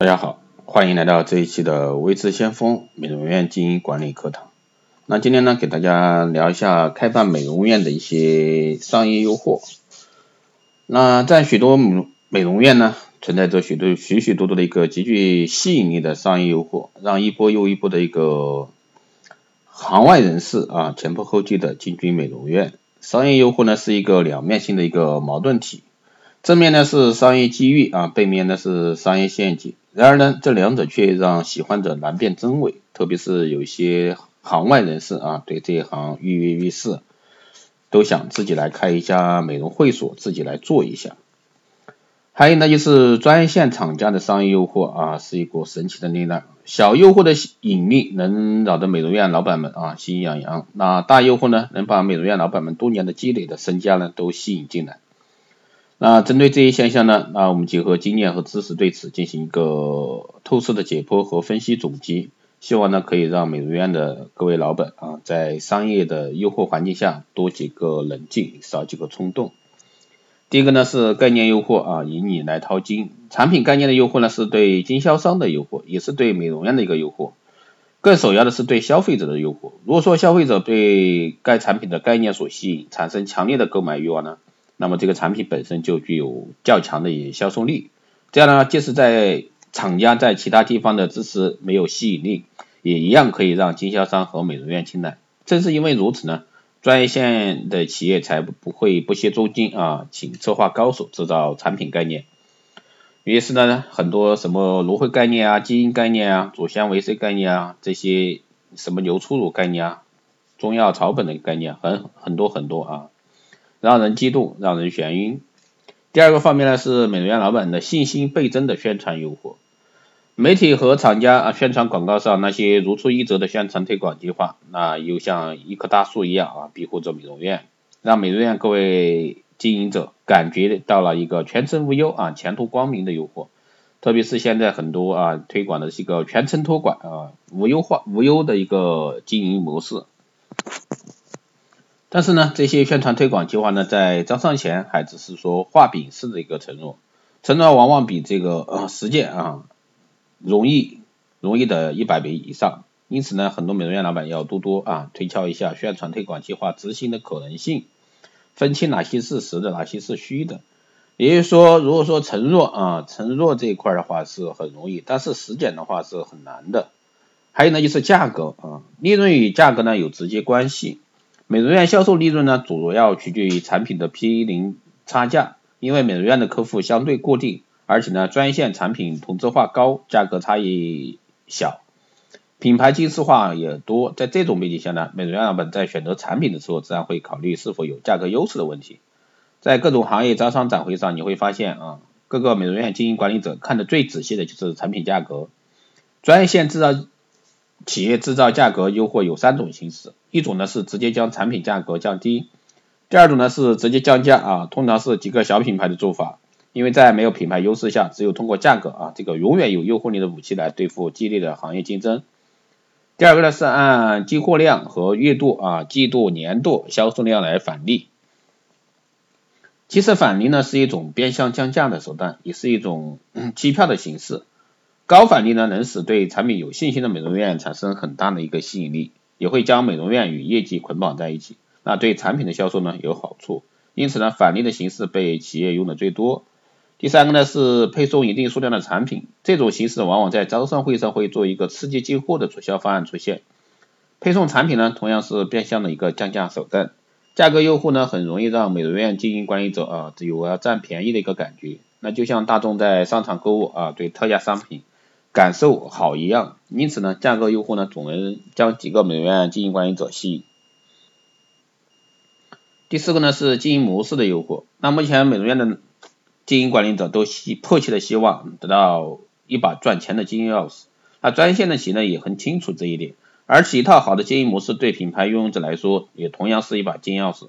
大家好，欢迎来到这一期的微知先锋美容院经营管理课堂。那今天呢，给大家聊一下开办美容院的一些商业诱惑。那在许多美美容院呢，存在着许多许许多多的一个极具吸引力的商业诱惑，让一波又一波的一个行外人士啊前仆后继的进军美容院。商业诱惑呢，是一个两面性的一个矛盾体。正面呢是商业机遇啊，背面呢是商业陷阱。然而呢，这两者却让喜欢者难辨真伪，特别是有一些行外人士啊，对这一行跃跃欲试，都想自己来开一家美容会所，自己来做一下。还有呢，就是专线厂家的商业诱惑啊，是一股神奇的力量。小诱惑的引力能扰得美容院老板们啊心痒痒，那大诱惑呢，能把美容院老板们多年的积累的身家呢都吸引进来。那针对这一现象呢，那我们结合经验和知识对此进行一个透视的解剖和分析总结，希望呢可以让美容院的各位老板啊，在商业的诱惑环境下多几个冷静，少几个冲动。第一个呢是概念诱惑啊，引你来掏金。产品概念的诱惑呢是对经销商的诱惑，也是对美容院的一个诱惑。更首要的是对消费者的诱惑。如果说消费者被该产品的概念所吸引，产生强烈的购买欲望呢？那么这个产品本身就具有较强的销售力，这样呢，即使在厂家在其他地方的支持没有吸引力，也一样可以让经销商和美容院青睐。正是因为如此呢，专业线的企业才不会不惜重金啊，请策划高手制造产品概念。于是呢，很多什么芦荟概念啊、基因概念啊、祖先维 C 概念啊，这些什么牛初乳概念啊、中药草本的概念，很很多很多啊。让人激动，让人眩晕。第二个方面呢，是美容院老板的信心倍增的宣传诱惑。媒体和厂家啊，宣传广告上那些如出一辙的宣传推广计划，那又像一棵大树一样啊，庇护着美容院，让美容院各位经营者感觉到了一个全程无忧啊，前途光明的诱惑。特别是现在很多啊，推广的是一个全程托管啊，无忧化、无忧的一个经营模式。但是呢，这些宣传推广计划呢，在招商前还只是说画饼式的一个承诺，承诺往往比这个呃实践啊容易容易的一百倍以上。因此呢，很多美容院老板要多多啊推敲一下宣传推广计划执行的可能性，分清哪些是实的，哪些是虚的。也就是说，如果说承诺啊承诺这一块的话是很容易，但是实践的话是很难的。还有呢，就是价格啊，利润与价格呢有直接关系。美容院销售利润呢，主要取决于产品的 P 零差价，因为美容院的客户相对固定，而且呢，专业线产品同质化高，价格差异小，品牌精细化也多。在这种背景下呢，美容院老板在选择产品的时候，自然会考虑是否有价格优势的问题。在各种行业招商展会上，你会发现啊，各个美容院经营管理者看的最仔细的就是产品价格，专业线制造。企业制造价格优惠有三种形式，一种呢是直接将产品价格降低，第二种呢是直接降价啊，通常是几个小品牌的做法，因为在没有品牌优势下，只有通过价格啊这个永远有诱惑力的武器来对付激烈的行业竞争。第二个呢是按进货量和月度啊季度年度销售量来返利，其实返利呢是一种变相降价的手段，也是一种机票的形式。高返利呢，能使对产品有信心的美容院产生很大的一个吸引力，也会将美容院与业绩捆绑在一起，那对产品的销售呢有好处。因此呢，返利的形式被企业用的最多。第三个呢是配送一定数量的产品，这种形式往往在招商会上会做一个刺激进货的促销方案出现。配送产品呢，同样是变相的一个降价手段。价格诱惑呢，很容易让美容院经营管理者啊有要占便宜的一个感觉。那就像大众在商场购物啊，对特价商品。感受好一样，因此呢，价格诱惑呢总能将几个美容院经营管理者吸引。第四个呢是经营模式的诱惑。那目前美容院的经营管理者都希迫切的希望得到一把赚钱的经营钥匙，那专线的企业呢也很清楚这一点，而且一套好的经营模式对品牌拥有者来说也同样是一把金钥匙。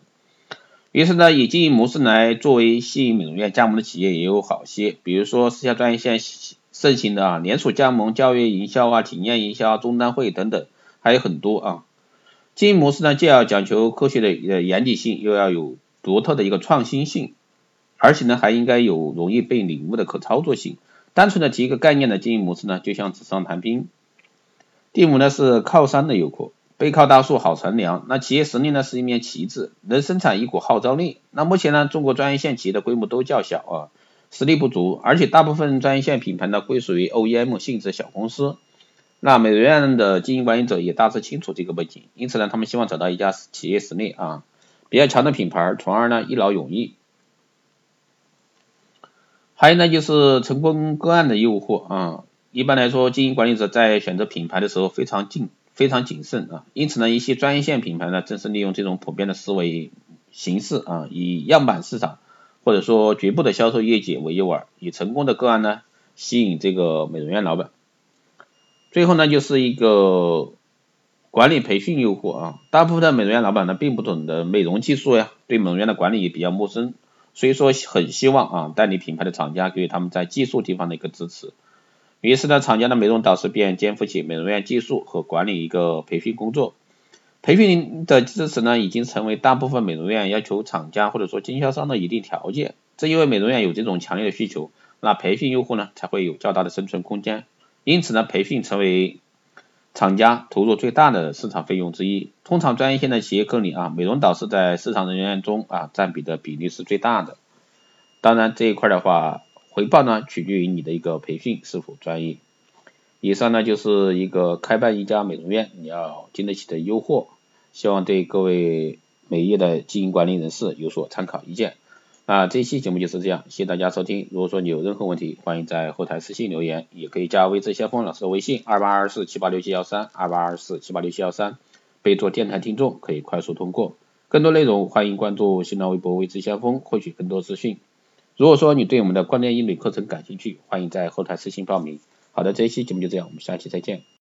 于是呢，以经营模式来作为吸引美容院加盟的企业也有好些，比如说私下专线。盛行的啊，连锁加盟、教育营销啊、体验营销、终端会等等，还有很多啊。经营模式呢，既要讲求科学的呃严谨性，又要有独特的一个创新性，而且呢，还应该有容易被领悟的可操作性。单纯的提一个概念的经营模式呢，就像纸上谈兵。第五呢是靠山的诱惑，背靠大树好乘凉。那企业实力呢是一面旗帜，能生产一股号召力。那目前呢，中国专业线企业的规模都较小啊，实力不足，而且大部分专业线品牌呢归属于 OEM 性质小公司。那美容院的经营管理者也大致清楚这个背景，因此呢，他们希望找到一家企业实力啊比较强的品牌，从而呢一劳永逸。还有呢，就是成功个案的诱惑啊。一般来说，经营管理者在选择品牌的时候非常谨非常谨慎啊。因此呢，一些专业线品牌呢，正是利用这种普遍的思维形式啊，以样板市场或者说局部的销售业绩为诱饵，以成功的个案呢吸引这个美容院老板。最后呢，就是一个管理培训诱惑啊。大部分的美容院老板呢，并不懂得美容技术呀，对美容院的管理也比较陌生。所以说很希望啊，代理品牌的厂家给予他们在技术地方的一个支持。于是呢，厂家的美容导师便肩负起美容院技术和管理一个培训工作。培训的支持呢，已经成为大部分美容院要求厂家或者说经销商的一定条件。正因为美容院有这种强烈的需求，那培训用户呢才会有较大的生存空间。因此呢，培训成为厂家投入最大的市场费用之一。通常专业线的企业客里啊，美容导师在市场人员中啊占比的比例是最大的。当然这一块的话，回报呢取决于你的一个培训是否专业。以上呢就是一个开办一家美容院你要经得起的诱惑，希望对各位美业的经营管理人士有所参考意见。那这期节目就是这样，谢谢大家收听。如果说你有任何问题，欢迎在后台私信留言，也可以加微知先锋老师的微信二八二四七八六七幺三二八二四七八六七幺三，备注电台听众，可以快速通过。更多内容欢迎关注新浪微博微知先锋，获取更多资讯。如果说你对我们的光电医美课程感兴趣，欢迎在后台私信报名。好的，这一期节目就这样，我们下期再见。